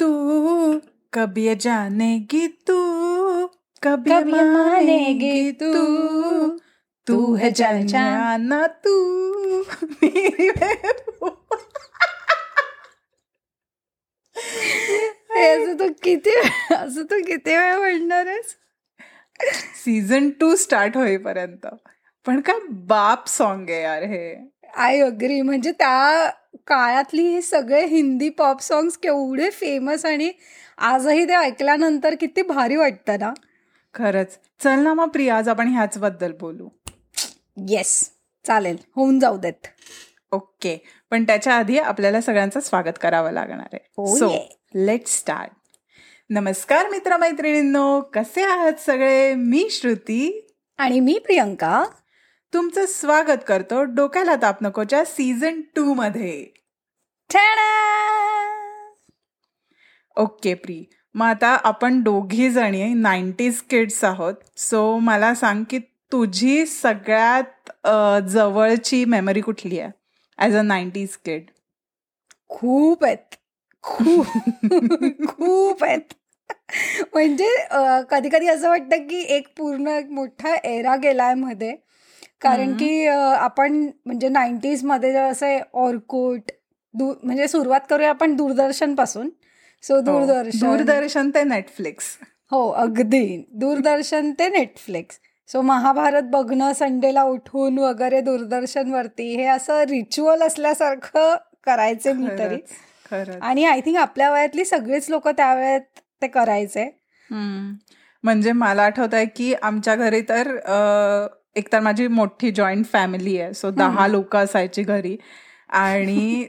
तू कभी जानेगी तू कभी कभी मानेगी तू। तू, है जान जाना तू। मेरी. हे तू किती असं तू किती वेळ म्हणणार सीझन टू स्टार्ट होईपर्यंत। पण काय बाप सॉन्ग आहे यार हे। I agree. म्हणजे त्या काळातली हे सगळे हिंदी पॉप सॉंग्स केवढे फेमस आणि आजही ते ऐकल्यानंतर किती भारी वाटतं ना? खरंच. चल ना मग प्रिया आज आपण ह्याच बद्दल बोलू. येस चालेल. होऊन जाऊ देत. ओके. पण त्याच्या आधी आपल्याला सगळ्यांचं स्वागत करावं लागणार आहे. सो. लेट स्टार्ट नमस्कार मित्रमैत्रिणींनो. कसे आहात सगळे? मी श्रुती. आणि मी प्रियंका. तुमचं स्वागत करतो डोक्याला ताप नकोच्या सीझन टू मध्ये. ओके प्री. मग आता आपण दोघी जणी नाईन्टीज किड्स आहोत. सो मला सांग की तुझी सगळ्यात जवळची मेमरी कुठली आहे? ॲज अ नाईन्टीज किड खूप आहेत. खूप. खूप आहेत. म्हणजे कधी कधी असं वाटतं की एक पूर्ण एक मोठा एरा गेलायमध्ये. कारण. की आपण म्हणजे नाईन्टीजमध्ये असे ऑर्कुट म्हणजे सुरुवात करूया आपण दूरदर्शनपासून. सो दूरदर्शन हो. दूरदर्शन. ते नेटफ्लिक्स हो अगदी. दूरदर्शन ते नेटफ्लिक्स सो महाभारत बघणं संडेला उठून वगैरे दूरदर्शनवरती हे असं रिच्युअल असल्यासारखं करायचे मी तरी. आणि आय थिंक आपल्या वयातली सगळीच लोक त्या वेळेत ते करायचे. म्हणजे मला आठवत आहे की आमच्या घरी तर एकतर माझी मोठी जॉईंट फॅमिली आहे सो दहा लोक असायची घरी. आणि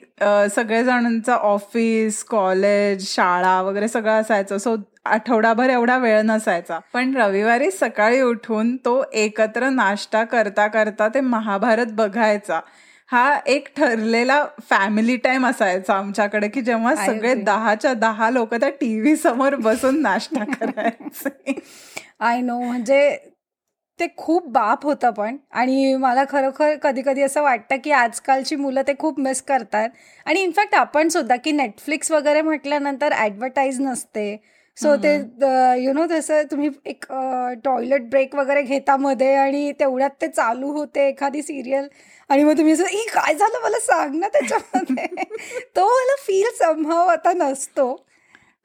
सगळेजणांचं ऑफिस कॉलेज शाळा वगैरे सगळं असायचं सो आठवडाभर एवढा वेळ नसायचा. पण रविवारी सकाळी उठून तो एकत्र नाश्ता करता करता ते महाभारत बघायचा. हा एक ठरलेला फॅमिली टाइम असायचा आमच्याकडे की जेव्हा सगळे. दहाच्या दहा लोक त्या टीव्ही समोर बसून नाश्ता करायचे. आय नो म्हणजे ते खूप बाप होतं पण. आणि मला खरोखर कधी कधी असं वाटतं की आजकालची मुलं ते खूप मिस करतात. आणि इनफॅक्ट आपण सुद्धा की नेटफ्लिक्स वगैरे म्हटल्यानंतर ॲडव्हर्टाईज नसते. सो ते यु नो तसं तुम्ही एक टॉयलेट ब्रेक वगैरे घेता मध्ये आणि तेवढ्यात ते चालू होते एखादी सिरियल आणि मग तुम्ही असं ई काय झालं? मला सांग ना त्याच्यामध्ये. तो मला फील संभाव आता नसतो.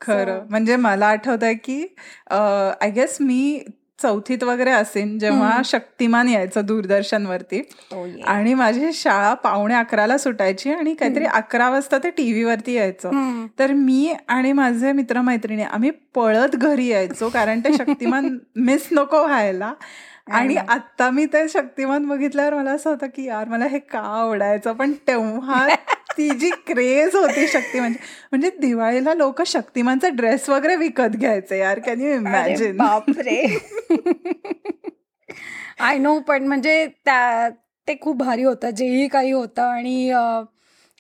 खरं. म्हणजे मला आठवत आहे की आय गेस मी चौथीत वगैरे असेन जेव्हा शक्तिमान यायचं दूरदर्शनवरती. आणि माझी शाळा पावणे अकराला सुटायची आणि काहीतरी अकरा वाजता ते टीव्ही वरती यायचं. तर मी आणि माझे मित्रमैत्रिणी आम्ही पळत घरी यायचो कारण ते शक्तिमान मिस नको व्हायला. आणि आता मी ते शक्तिमान बघितल्यावर मला असं होतं की यार मला हे का आवडायचं पण तेव्हा ती जी क्रेज होती शक्ती म्हणजे म्हणजे दिवाळीला लोक शक्तिमानचा ड्रेस वगैरे विकत घ्यायचे यार. कॅन यू इमॅजिन बापरे. आय नो पण म्हणजे त्या ते खूप भारी होतं जेही काही होतं आणि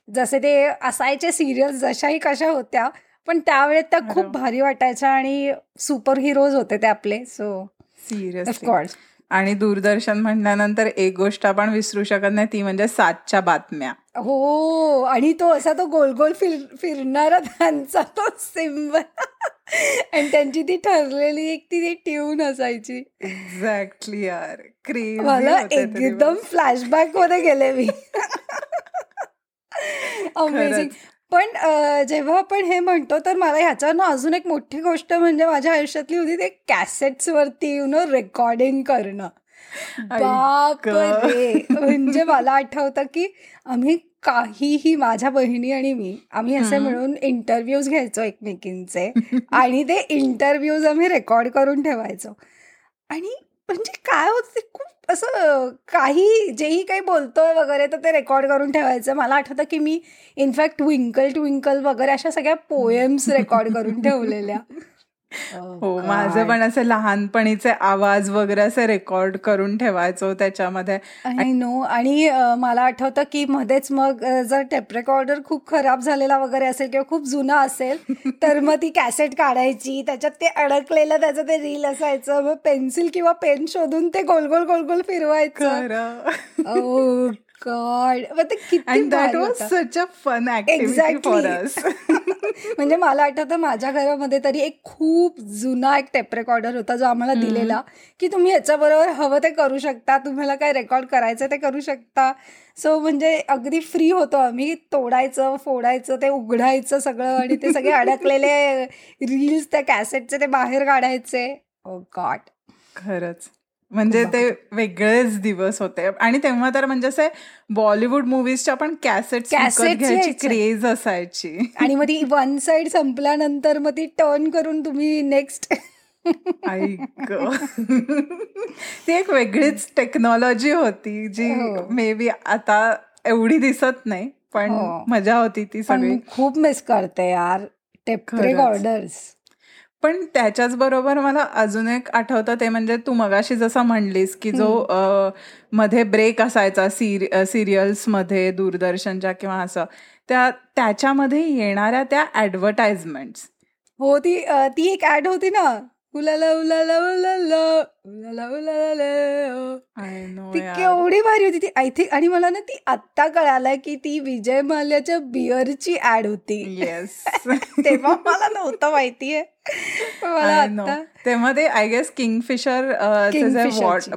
जसे ते असायचे सिरियल्स जशाही कशा होत्या पण त्यावेळेत त्या खूप. भारी वाटायच्या आणि सुपर हिरोज होते ते आपले. सो सिरियसली ऑफकोर्स आणि दूरदर्शन म्हणल्यानंतर एक गोष्ट आपण विसरू शकत नाही ती म्हणजे सातच्या बातम्या. हो आणि तो असा तो गोल गोल फिर फिरणारा त्यांचा तो सिम्बल आणि त्यांची ती ठरलेली एक ती ट्यून असायची. एक्झॅक्टली यार. क्रेझी मला एकदम फ्लॅशबॅकमध्ये गेले मी. अमेझिंग पण जेव्हा आपण हे म्हणतो तर मला ह्याच्यानं अजून एक मोठी गोष्ट म्हणजे माझ्या आयुष्यातली होती ते कॅसेट्स वरती यु नो रेकॉर्डिंग करणं बाप रे म्हणजे मला आठवतं की आम्ही काहीही माझ्या बहिणी आणि मी आम्ही असे. मिळून इंटरव्ह्यूज घ्यायचो एकमेकींचे आणि ते इंटरव्ह्यूज आम्ही रेकॉर्ड करून ठेवायचो. आणि म्हणजे काय होतं ते खूप असं काही जेही काही बोलतोय वगैरे तर ते रेकॉर्ड करून ठेवायचं. मला आठवतं की मी इनफॅक्ट ट्विंकल ट्विंकल वगैरे अशा सगळ्या पोएम्स रेकॉर्ड करून ठेवलेल्या. हो माझे पण असे लहानपणीचे आवाज वगैरे असे रेकॉर्ड करून ठेवायचो त्याच्यामध्ये. आय नो आणि मला आठवतं की मध्येच मग जर टेप रेकॉर्डर खूप खराब झालेला वगैरे असेल किंवा खूप जुना असेल तर मग ती कॅसेट काढायची त्याच्यात ते अडकलेलं त्याचं ते रील असायचं मग पेन्सिल किंवा पेन शोधून ते गोल गोल गोल गोल फिरवायचं god and that was. Such a fun activity for us म्हणजे मला आठवतं माझ्या घरामध्ये तरी एक खूप जुना एक टेप रेकॉर्डर होता जो आम्हाला दिलेला की तुम्ही याच्याबरोबर हवं ते करू शकता तुम्हाला काय रेकॉर्ड करायचं ते करू शकता. सो म्हणजे अगदी फ्री होतो आम्ही तोडायचं फोडायचं ते उघडायचं सगळं आणि ते सगळे अडकलेले रील्स त्या कॅसेटचे ते बाहेर काढायचे. Oh ओ गॉड खरंच. म्हणजे ते वेगळेच दिवस होते आणि तेव्हा तर म्हणजे असे बॉलिवूड मुव्हीजच्या पण कॅसेट घ्यायची यायचे. क्रेज असायची आणि मग ती वन साइड संपल्यानंतर मग ती टर्न करून तुम्ही नेक्स्ट ऐक ती एक वेगळीच टेक्नॉलॉजी होती जी हो. मे बी आता एवढी दिसत नाही पण हो. मजा होती ती सगळी खूप मिस करते यार टेप खरंच. रेकॉर्डर्स पण त्याच्याच बरोबर मला अजून एक आठवतं ते म्हणजे तू मगाशी जसं म्हणलीस की जो मध्ये ब्रेक असायचा सिरियल्समध्ये दूरदर्शनच्या किंवा असं त्या त्याच्यामध्ये येणाऱ्या त्या ऍडव्हर्टाइजमेंट हो ती ती एक ऍड होती ना? उलाला उलाला उलाला उलाला उलाला. ती केवढी भारी होती. ती आय थिंक आणि मला ना ती आत्ता कळालंय की ती विजय माल्याच्या बिअरची ऍड होती. येस तेव्हा मला नव्हतं माहितीये. पण मला आता तेव्हा ते आय गेस किंगफिशर.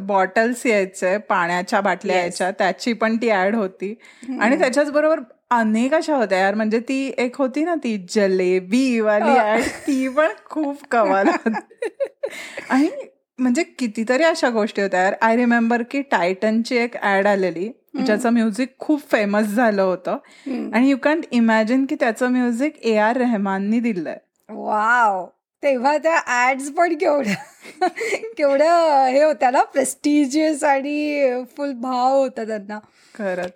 बॉटल्स यायचे पाण्याच्या बाटल्या. यायच्या त्याची पण ती ऍड होती. आणि त्याच्याच बरोबर अनेक अशा होत्या यार. म्हणजे ती एक होती ना ती जलेबी वाली. ऍड ती पण खूप कमाल होती. आणि म्हणजे कितीतरी अशा गोष्टी होत्या यार. आय रिमेंबर की टायटनची एक ऍड आलेली ज्याचं म्युझिक खूप फेमस झालं होतं. आणि यू कॅन्ट इमॅजिन की त्याचं म्युझिक ए आर रेहमाननी दिलंय. वाव तेव्हा त्या ऍड्स पण केवढ्या केवढ्या हे होत्या ना प्रेस्टिजियस आणि फुल भाव होता त्यांना. खरंच.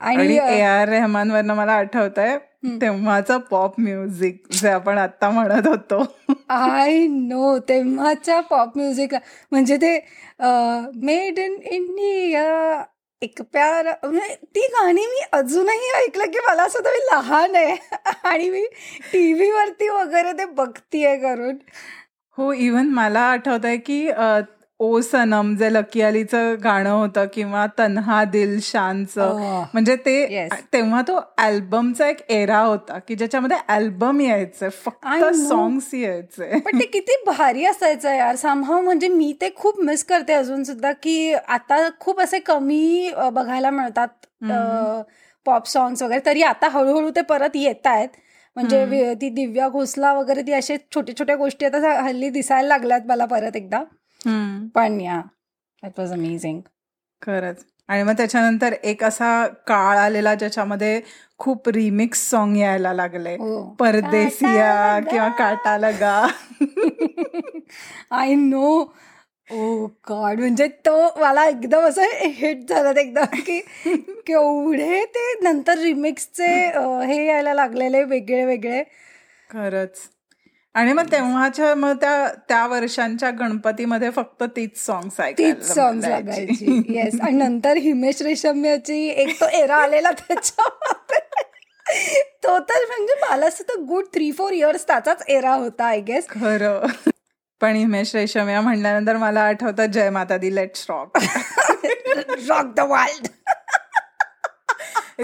आणि ए आर रेहमान वरनं मला आठवत आहे तेव्हाचं पॉप म्युझिक जे आपण आता म्हणत होतो. आय नो तेव्हाच्या पॉप म्युझिक म्हणजे ते मेड इन इंडिया एक प्यार म्हणजे ती गाणी मी अजूनही ऐकलं की मला असं मी लहान आहे. आणि मी टी व्हीवरती वगैरे ते बघतीये करून हो इवन मला आठवत आहे की ओ सनम जे लकी अलीचं गाणं होतं किंवा तन्हा दिल शानचं. म्हणजे ते. तेव्हा तो अल्बमचा एक एरा होता की ज्याच्यामध्ये अल्बम यायचे I फक्त. सॉंग्स यायचे पण ते किती भारी असायचं यार सामहाव म्हणजे मी ते खूप मिस करते अजून सुद्धा की आता खूप असे कमी बघायला मिळतात पॉप सॉंग्स वगैरे तरी आता हळूहळू ते परत येत आहेत म्हणजे ती दिव्या घोसला वगैरे ती असे छोट्या छोट्या गोष्टी आता हल्ली दिसायला लागल्यात मला परत एकदा. पण या इट वॉज अमेझिंग खरंच. आणि मग त्याच्यानंतर एक असा काळ आलेला ज्याच्यामध्ये खूप रिमिक्स सॉन्ग यायला लागले. हो. परदेसिया. किंवा काटा लगा आय नो ओ गॉड म्हणजे तो मला एकदम असं हिट झालं एकदम की केवढे ते नंतर रिमिक्सचे हे यायला लागलेले वेगळे वेगळे खरंच. आणि मग तेव्हाच्या मग त्या त्या वर्षांच्या गणपतीमध्ये फक्त तीच सॉंग्स तीच सॉंग्स लागायची. येस आणि नंतर हिमेश रेशम्याची एक तो एरा आलेला त्याच्यामध्ये. तो तर म्हणजे मला सुद्धा गुड थ्री फोर इयर्स त्याचाच एरा होता आय गेस खरं. पण हिमेश रेशमिया म्हणल्यानंतर मला आठवतं Jai Mata Di let's rock rock the world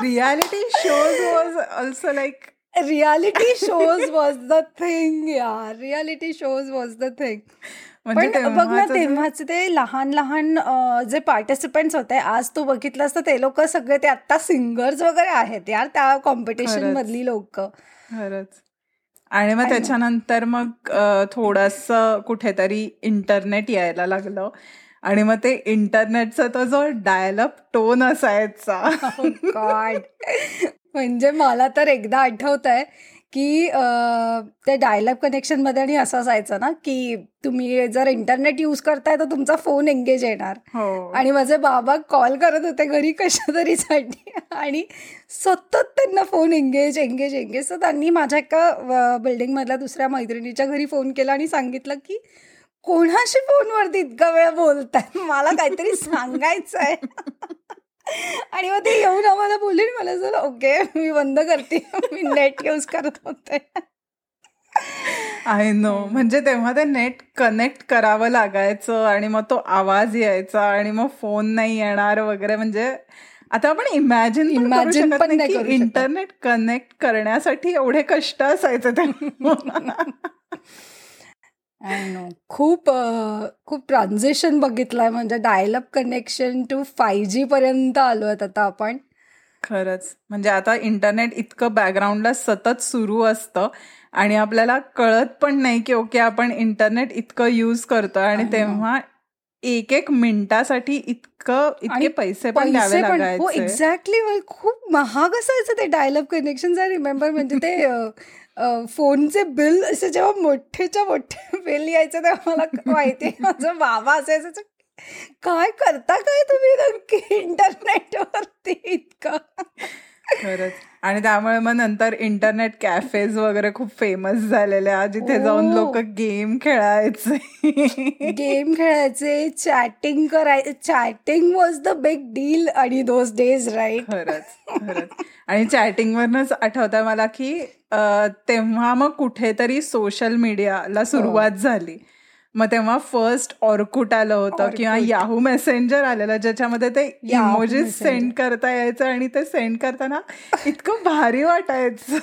reality shows was also like reality shows was the thing यार reality shows was the thing म्हणजे पण बघ ना तेव्हाचं ते लहान लहान जे पार्टिसिपेंट्स होते आज तू बघितलंस तर ते लोक सगळे ते आता सिंगर्स वगैरे आहेत यार त्या कॉम्पिटिशन. मधली लोक. खरंच. आणि मग. त्याच्यानंतर मग थोडस कुठेतरी इंटरनेट यायला लागलं. आणि मग ते इंटरनेटचा तो जो डायलअप टोन असायचा. गॉड म्हणजे मला तर एकदा आठवत आहे की ते डायलॉग कनेक्शनमध्ये आणि असं असायचं ना की तुम्ही जर इंटरनेट यूज करताय तर तुमचा फोन एंगेज येणार. हो. आणि माझे बाबा कॉल करत होते घरी कशा तरी साठी आणि सतत त्यांना फोन एंगेज एंगेज एंगेज तर त्यांनी माझ्या एका बिल्डिंग मधल्या दुसऱ्या मैत्रिणीच्या घरी फोन केला आणि सांगितलं की कोणाशी फोनवरती इतका वेळ बोलताय? मला काहीतरी सांगायचं आहे आणि मग ते येऊन आम्हाला बोलले मला झालं ओके मी बंद करते. मी नेट यूज करत होते. आय नो म्हणजे तेव्हा ते नेट कनेक्ट करावं लागायचं आणि मग तो आवाज यायचा आणि मग फोन नाही येणार वगैरे. म्हणजे आता आपण इमॅजिन इमॅजिन पण इंटरनेट कनेक्ट करण्यासाठी एवढे कष्ट असायचे ते खूप खूप ट्रान्झिशन बघितलंय. म्हणजे dial up connection to five G पर्यंत आलोय आता आपण. खरंच. म्हणजे आता इंटरनेट इतकं बॅकग्राऊंडला सतत सुरू असतं आणि आपल्याला कळत पण नाही की ओके आपण इंटरनेट इतकं युज करतोय आणि तेव्हा एक एक मिनिटासाठी इतकं इतके पैसे पण द्यावे हो, लागायचे. एक्झॅक्टली खूप महाग असायचं ते डायलअप कनेक्शन आय रिमेंबर म्हणजे ते फोनचे बिल असे जेव्हा मोठेच्या मोठे बिल यायचं तेव्हा मला माहिती माझं बाबा असायचं काय करता काय तुम्ही नक्की इंटरनेटवरती इतकं? खरंच. आणि त्यामुळे मग नंतर इंटरनेट कॅफेज वगैरे खूप फेमस झालेले जिथे जाऊन हो. लोक गेम खेळायचे गेम खेळायचे चॅटिंग करायचे chatting was the big deal आणि दोज डेज राईट खरंच खरंच आणि चॅटिंगवरनच आठवतंय मला की तेव्हा मग कुठेतरी सोशल मीडियाला सुरुवात हो. झाली मग तेव्हा फर्स्ट ऑर्कुट आलं होतं किंवा याहू मेसेंजर आलेलं ज्याच्यामध्ये ते इमोजीस सेंड करता यायचं आणि ते सेंड करताना इतकं भारी वाटायचं.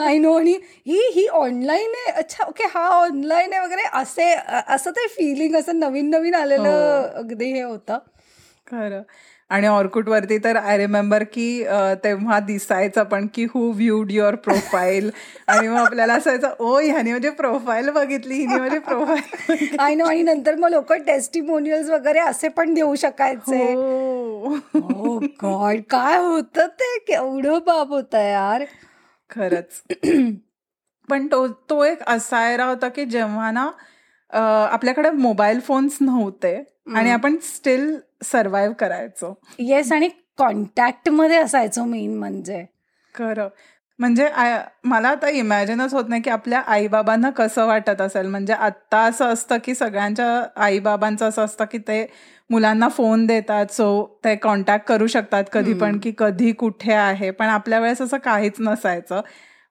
आय नो आणि ही ही ऑनलाईन आहे? अच्छा ओके हा ऑनलाईन आहे वगैरे असे असं ते फिलिंग असं नवीन नवीन आलेलं हो. अगदी हे होतं. खरं. आणि ऑर्कुटवरती तर आय रिमेंबर की तेव्हा दिसायचं पण की हू व्ह्यूड युअर प्रोफाईल आणि मग आपल्याला असायचं ओ ह्याने म्हणजे प्रोफाईल बघितली हिने म्हणजे प्रोफाईल आय नो आणि नंतर मग लोक टेस्टिमोनियल्स वगैरे असे पण देऊ शकायचे. गॉड हो. काय होतं ते? केवढं बाब होत यार. खरंच. पण तो तो एक असायरा होता की जेव्हा ना आपल्याकडे मोबाईल फोन्स नव्हते आणि आपण स्टील सर्वाइव्ह करायचो. येस आणि कॉन्टॅक्टमध्ये असायचो मेन म्हणजे. खरं. म्हणजे मला आता इमॅजिनच होत नाही की आपल्या आईबाबांना कसं वाटत असेल. म्हणजे आत्ता असं असतं की सगळ्यांच्या आईबाबांचं असं असतं की ते मुलांना फोन देतात सो ते कॉन्टॅक्ट करू शकतात कधी पण की कधी कुठे आहे. पण आपल्या वेळेस असं काहीच नसायचं.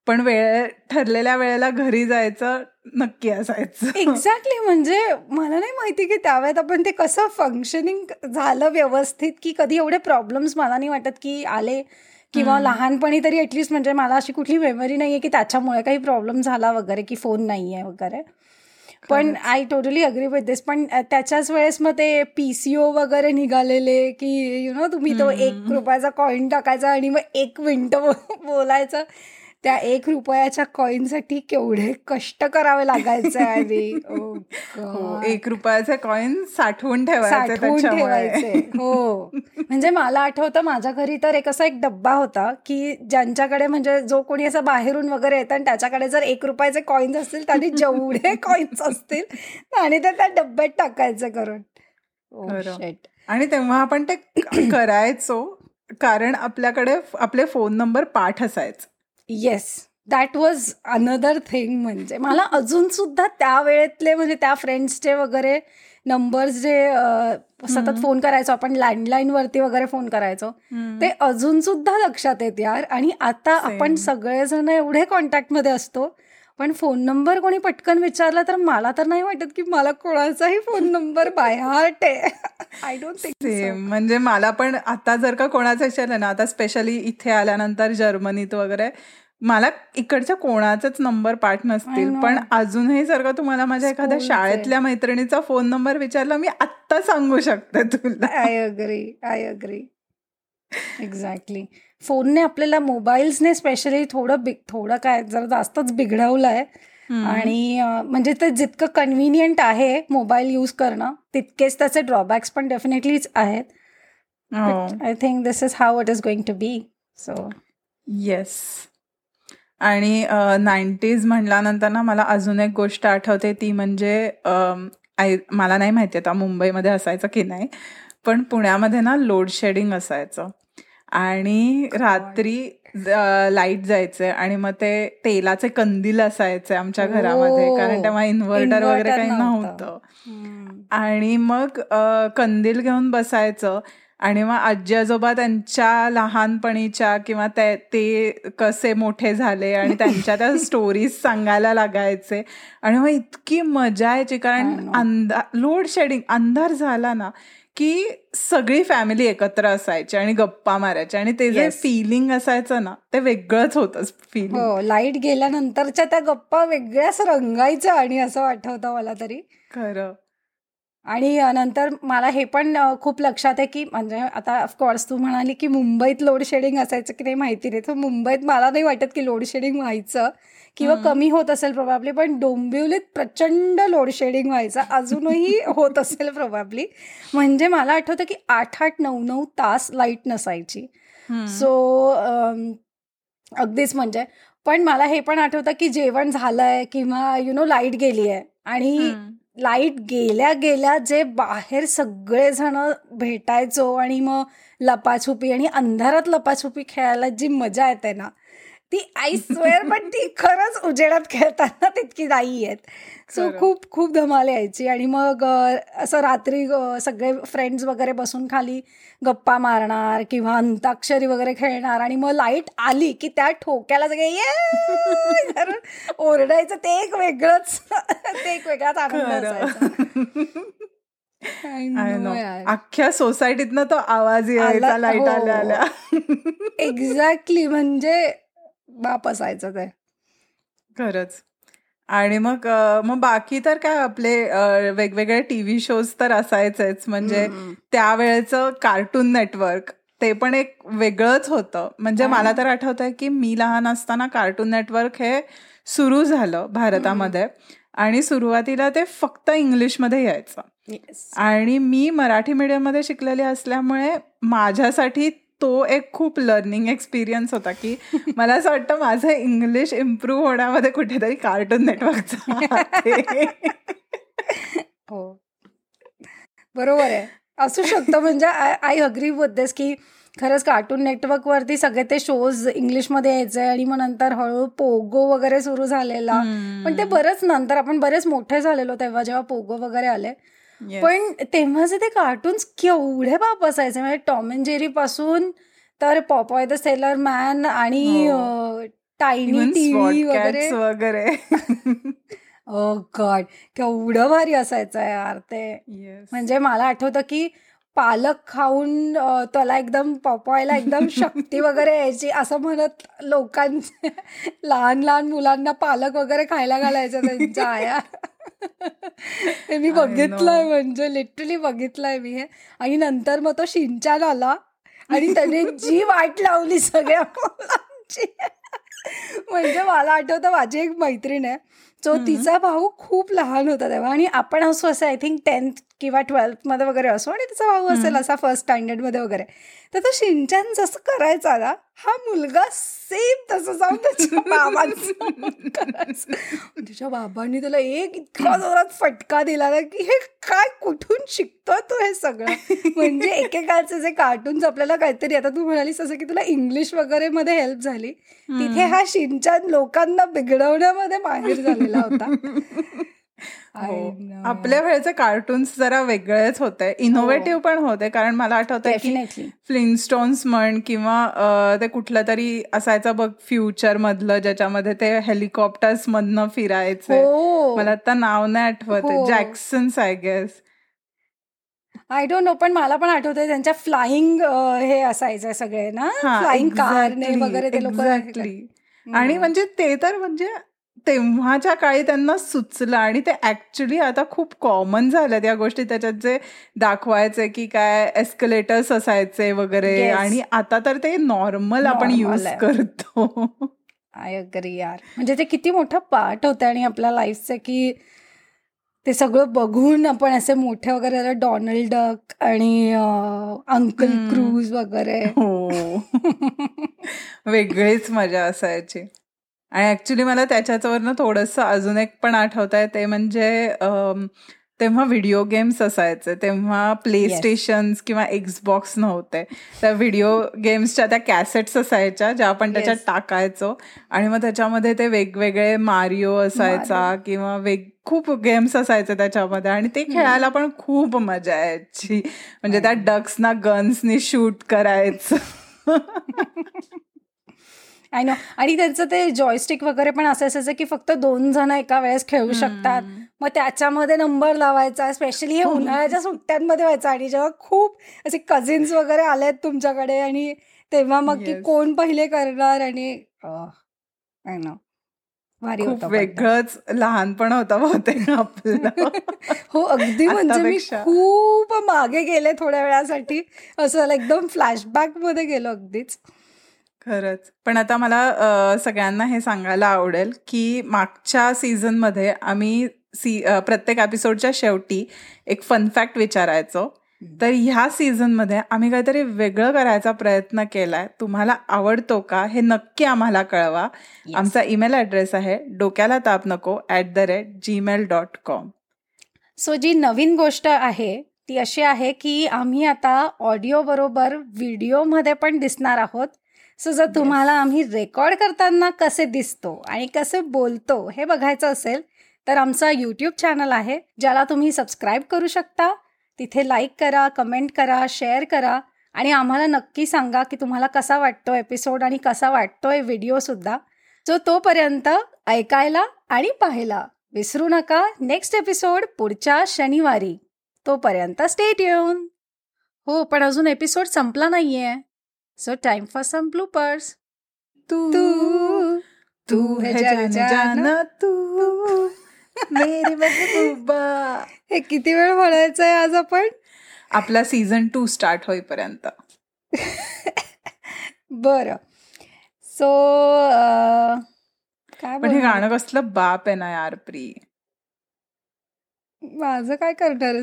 पण वेळ ठरलेल्या वेळेला घरी जायचं नक्की असायचं. एक्झॅक्टली म्हणजे मला नाही माहिती की त्यावेळेत आपण ते कसं फंक्शनिंग झालं व्यवस्थित की कधी एवढे प्रॉब्लेम्स मला नाही वाटत की आले किंवा लहानपणी तरी ॲटलिस्ट म्हणजे मला अशी कुठली मेमरी नाहीये की त्याच्यामुळे काही प्रॉब्लेम झाला वगैरे की फोन नाही आहे वगैरे. पण I totally agree with this पण त्याच्याच वेळेस मग ते पीसीओ वगैरे निघालेले की यु नो तुम्ही तो एक रुपयाचा कॉईन टाकायचा आणि मग एक मिनिट बोलायचं. त्या एक रुपयाच्या कॉईनसाठी केवढे कष्ट करावे लागायचे आणि हो, एक रुपयाचे कॉईन साठवून ठेवायचे साठवून ठेवायचे. हो. म्हणजे मला आठवतं माझ्या घरी तर एक असा एक डब्बा होता की ज्यांच्याकडे म्हणजे जो कोणी असं बाहेरून वगैरे येतं आणि त्याच्याकडे जर एक रुपयाचे कॉईन्स असतील त्यांनी जेवढे कॉईन्स असतील आणि ते त्या डब्यात टाकायचं करून. Oh, आणि तेव्हा आपण ते करायचो कारण आपल्याकडे आपले फोन नंबर पाठ असायचे. Yes that was another thing म्हणजे मला अजून सुद्धा त्या वेळेतले म्हणजे त्या फ्रेंड्सचे वगैरे नंबर्स जे सतत फोन करायचो आपण लँडलाईन वरती वगैरे फोन करायचो ते अजून सुद्धा लक्षात येत यार. आणि आता आपण सगळेजण एवढे कॉन्टॅक्टमध्ये असतो पण फोन नंबर कोणी पटकन विचारला तर मला तर नाही वाटत की मला कोणाचाही फोन नंबर बाय हार्ट आहे. आय डोंट थिंक म्हणजे मला पण आता जर का कोणाचं विचारलं ना आता स्पेशली इथे आल्यानंतर जर्मनीत वगैरे मला इकडच्या कोणाचाच नंबर पाठ नसतील. पण अजूनही जर का तुम्हाला माझ्या एखाद्या शाळेतल्या मैत्रिणीचा फोन नंबर विचारला मी आत्ता सांगू शकते तुला. I agree I agree exactly फोनने आपल्याला मोबाईल्सने स्पेशली थोडं बिग थोडं काय जरा जास्तच बिघडवलं आहे आणि म्हणजे ते जितकं कन्व्हिनियंट आहे मोबाईल यूज करणं तितकेच त्याचे ड्रॉबॅक्स पण डेफिनेटलीच आहेत. I think this is how it is going to be so yes आणि नाईन्टीज म्हणल्यानंतर ना मला अजून एक गोष्ट आठवते ती म्हणजे आय मला नाही माहिती आता मुंबईमध्ये असायचं की नाही पण पुण्यामध्ये ना लोड शेडिंग असायचं. आणि रात्री लाइट जायचे आणि मग ते तेलाचे कंदील असायचे आमच्या घरामध्ये कारण हो. तेव्हा इन्व्हर्टर वगैरे काही नव्हतं. आणि मग कंदील घेऊन बसायचं आणि मग आजी आजोबा त्यांच्या लहानपणीच्या किंवा ते कसे मोठे झाले आणि त्यांच्या त्या स्टोरीज सांगायला लागायचे. आणि मग इतकी मजा यायची कारण अंधार लोड शेडिंग अंधार झाला ना की सगळी फॅमिली एकत्र असायची आणि गप्पा मारायची आणि ते जे फिलिंग असायचं ना ते वेगळंच होतं फिलिंग हो लाइट गेल्यानंतरच्या त्या गप्पा वेगळ्याच रंगायच्या आणि असं आठवतं मला तरी. खरं. आणि नंतर मला हे पण खूप लक्षात आहे की म्हणजे आता ऑफकोर्स तू म्हणाली की मुंबईत लोड शेडिंग असायचं की नाही माहिती नाही तर मुंबईत मला नाही वाटत की लोड शेडिंग व्हायचं किंवा कमी होत असेल प्रोबॅबली पण डोंबिवलीत प्रचंड लोड शेडिंग व्हायचं. अजूनही होत असेल प्रोबॅबली म्हणजे मला आठवतं की आठ आठ नऊ नऊ तास लाइट नसायची. सो अगदीच म्हणजे. पण मला हे पण आठवतं की जेवण झालंय किंवा यु नो लाइट गेली आहे आणि लाइट गेल्या गेल्या जे बाहेर सगळेजण भेटायचो आणि मग लपाछुपी आणि अंधारात लपाछुपी खेळायला जी मजा येते ना ती आय स्वेअर पण ती खरंच उजेडात खेळताना तितकी नाही आहेत सो खूप खूप धमाल यायची. आणि मग असं रात्री सगळे फ्रेंड्स वगैरे बसून खाली गप्पा मारणार किंवा अंताक्षरी वगैरे खेळणार. आणि मग लाइट आली की त्या ठोक्याला सगळे ये ओरडायचं. ते एक वेगळंच ते एक वेगळाच आनंद अख्ख्या सोसायटीतनं तो आवाज यायचा लाइट हो. आल्या आल्या. एक्झॅक्टली म्हणजे बाप असायचं ते. खरंच. आणि मग मग बाकी तर काय आपले वेगवेगळे टीव्ही शोज तर असायचेच. म्हणजे त्यावेळेचं कार्टून नेटवर्क ते पण एक वेगळंच होतं. म्हणजे मला तर आठवत आहे की मी लहान असताना कार्टून नेटवर्क हे सुरू झालं भारतामध्ये. आणि सुरुवातीला ते फक्त इंग्लिशमध्ये यायचं. आणि मी मराठी मीडियम शिकलेली असल्यामुळे माझ्यासाठी तो एक खूप लर्निंग एक्सपिरियन्स होता की मला असं वाटतं माझं इंग्लिश इम्प्रूव्ह होण्यामध्ये कुठेतरी कार्टून नेटवर्कचा हो. बरोबर आहे. असू शकतं म्हणजे आय आय अग्री विथ की खरंच कार्टून नेटवर्कवरती सगळे ते शोज इंग्लिशमध्ये यायचे आणि मग नंतर हळूहळू पोगो वगैरे सुरू झालेला. पण ते बरंच नंतर आपण बरेच मोठे झालेलो तेव्हा जेव्हा पोगो वगैरे आले. पण तेव्हाचे ते कार्टून्स केवढे बाप असायचे. म्हणजे टॉम अँड जेरी पासून तर पॉपॉय द सेलर मॅन आणि टायनी टीव्ही वगैरे. वगैरे. गॉड केवढं भारी असायचं यार ते. म्हणजे मला आठवतं की पालक खाऊन त्याला एकदम पॉपॉयला एकदम शक्ती वगैरे यायची असं म्हणत लोकांचे लहान लहान मुलांना पालक वगैरे खायला घालायचं त्यांच्या आया. ते मी बघितलंय म्हणजे लिटरली बघितलंय मी हे. आणि नंतर मग तो शिंचान आला आणि त्याने जी वाट लावली सगळ्या मुलांची. म्हणजे मला आठवतं माझी एक मैत्रीण आहे सो तिचा भाऊ खूप लहान होता तेव्हा. आणि आपण असो असं आय थिंक टेन्थ किंवा ट्वेल्थमध्ये वगैरे असो आणि तिचा भाऊ असेल असा फर्स्ट स्टँडर्डमध्ये वगैरे. तर तो शिंचन जसं करायचा ना हा मुलगा सेम तसं जाऊन त्याच्या बाबांचं तिच्या बाबांनी त्याला एक इतका जोरात फटका दिला ना की हे काय कुठून शिकतो तो हे सगळं? म्हणजे एकेकाळचे जे कार्टून्स आपल्याला काहीतरी आता तू म्हणालीस असं की तुला इंग्लिश वगैरे मध्ये हेल्प झाली. तिथे हा शिंचन लोकांना बिघडवण्यामध्ये माहेर झालेला होता. हो. आपल्या वेळेचे कार्टून्स जरा वेगळेच होते. इनोव्हेटिव्ह पण होते कारण मला आठवतं की फ्लिनस्टोन्स म्हण किंवा ते कुठलं तरी असायचं बघ फ्युचर मधलं ज्याच्यामध्ये ते हेलिकॉप्टर्स मधनं फिरायचे. हो. मला आता नाव नाही आठवत. Jacksons I guess I don't know पण मला पण आठवतंय त्यांच्या फ्लाइंग हे असायचं सगळे ना? फ्लाइंग कार वगैरे ते लोक आणि म्हणजे ते तर म्हणजे तेव्हाच्या काळी त्यांना सुचलं आणि ते ऍक्च्युली आता खूप कॉमन झालं त्या गोष्टी. त्याच्यात जे दाखवायचे की काय एस्कलेटर्स असायचे वगैरे आणि आता तर ते नॉर्मल आपण यूज करतो. आय अग्री यार. म्हणजे ते किती मोठं पार्ट होतं आणि आपल्या लाईफचं की ते सगळं बघून आपण असे मोठे वगैरे डॉनल्ड डक आणि अंकल क्रूज वगैरे. हो. वेगळीच मजा असायची. आणि ऍक्च्युली मला त्याच्यावरनं थोडंसं अजून एक पण आठवत आहे ते म्हणजे तेव्हा व्हिडिओ गेम्स असायचे तेव्हा प्ले स्टेशन किंवा एक्सबॉक्स नव्हते. त्या व्हिडिओ गेम्सच्या त्या कॅसेट्स असायच्या ज्या आपण त्याच्यात टाकायचो. आणि मग त्याच्यामध्ये ते वेगवेगळे मारिओ असायचा किंवा वेग खूप गेम्स असायचे त्याच्यामध्ये. आणि ते खेळायला पण खूप मजा यायची. म्हणजे त्या डक्सना गन्सनी शूट करायचं. आय नो आणि त्यांचं ते जॉयस्टिक वगैरे पण असं असायचं की फक्त दोन जण एका वेळेस खेळू शकतात. मग त्याच्यामध्ये नंबर लावायचा स्पेशली हे उन्हाळ्याच्या सुट्ट्यांमध्ये व्हायचं. आणि जेव्हा खूप असे कझिन्स वगैरे आलेत तुमच्याकडे आणि तेव्हा मग की. कोण पहिले करणार आणि आय नो भारी. वेगळंच लहानपण होतं बहुतेक आपलं. हो अगदी म्हणजे मी. खूप मागे गेले थोड्या वेळासाठी. असं एकदम फ्लॅशबॅकमध्ये गेलो अगदीच. खरंच. पण आता मला सगळ्यांना हे सांगायला आवडेल की मागच्या सीझनमध्ये आम्ही सी प्रत्येक एपिसोडच्या शेवटी एक फन फॅक्ट विचारायचो. तर ह्या सीझनमध्ये आम्ही काहीतरी वेगळं करायचा प्रयत्न केलाय. तुम्हाला आवडतो का हे नक्की आम्हाला कळवा. आमचा ईमेल ॲड्रेस आहे डोक्याला ताप नको at the rate Gmail dot com so जी नवीन गोष्ट आहे ती अशी आहे की आम्ही आता ऑडिओ बरोबर व्हिडिओमध्ये पण दिसणार आहोत. सो जर तुम्हाला आम्ही रेकॉर्ड करताना कसे दिसतो आणि कसे बोलतो हे बघायचं असेल तर आमचा यूट्यूब चॅनल आहे ज्याला तुम्ही सबस्क्राईब करू शकता. तिथे लाईक करा कमेंट करा शेअर करा आणि आम्हाला नक्की सांगा की तुम्हाला कसा वाटतो एपिसोड आणि कसा वाटतोय व्हिडिओसुद्धा सो तोपर्यंत ऐकायला आणि पाहायला विसरू नका. नेक्स्ट एपिसोड पुढच्या शनिवारी. तोपर्यंत स्टे ट्यून हो पण अजून एपिसोड संपला नाहीये. So time for some bloopers तू तू तू है जान जान तू। मेरी महबूबा हे किती वेळ म्हणायचंय आज आपण? आपला सीझन टू स्टार्ट होईपर्यंत. बर. सो काय पण हे? गाणं कसलं बाप आहे ना यार प्री. माझं काय करणार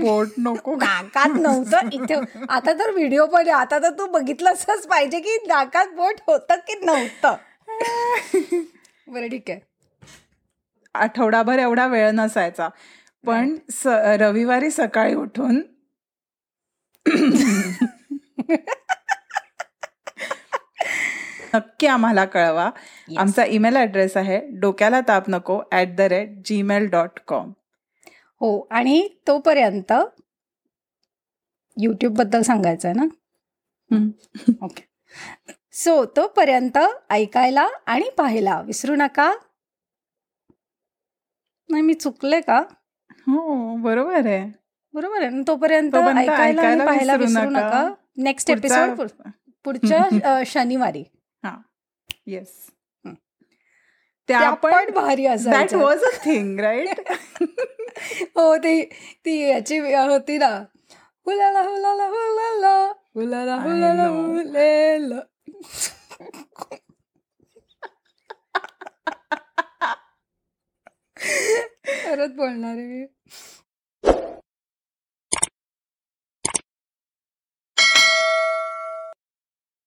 बोट नको. नाकात नव्हतं. इथे आता तर व्हिडिओ पण आहे. आता तर तू बघितलंच पाहिजे की नाकात बोट होतं की नव्हतं. बरं ठीक आहे. आठवडाभर एवढा वेळ नसायचा. पण रविवारी सकाळी उठून नक्की आम्हाला कळवा. आमचा ईमेल ॲड्रेस आहे डोक्याला ताप नको at the rate Gmail dot com. हो आणि तोपर्यंत युट्यूबबद्दल सांगायचं आहे ना ओके सो तोपर्यंत ऐकायला आणि पाहायला विसरू नका. नाही मी चुकले का? हो बरोबर आहे. बरोबर आहे. तोपर्यंत ऐकायला आणि पाहायला विसरू नका. नका. नेक्स्ट एपिसोड पुढच्या शनिवारी. येस हं. त्या पण भारी दॅट असायच्या. वॉज अ थिंग राईट हो ती ती याची होती ना हुलाला हुलाला हुलाला हुलाला हुलाला. हुलेला परत बोलणार आहे मी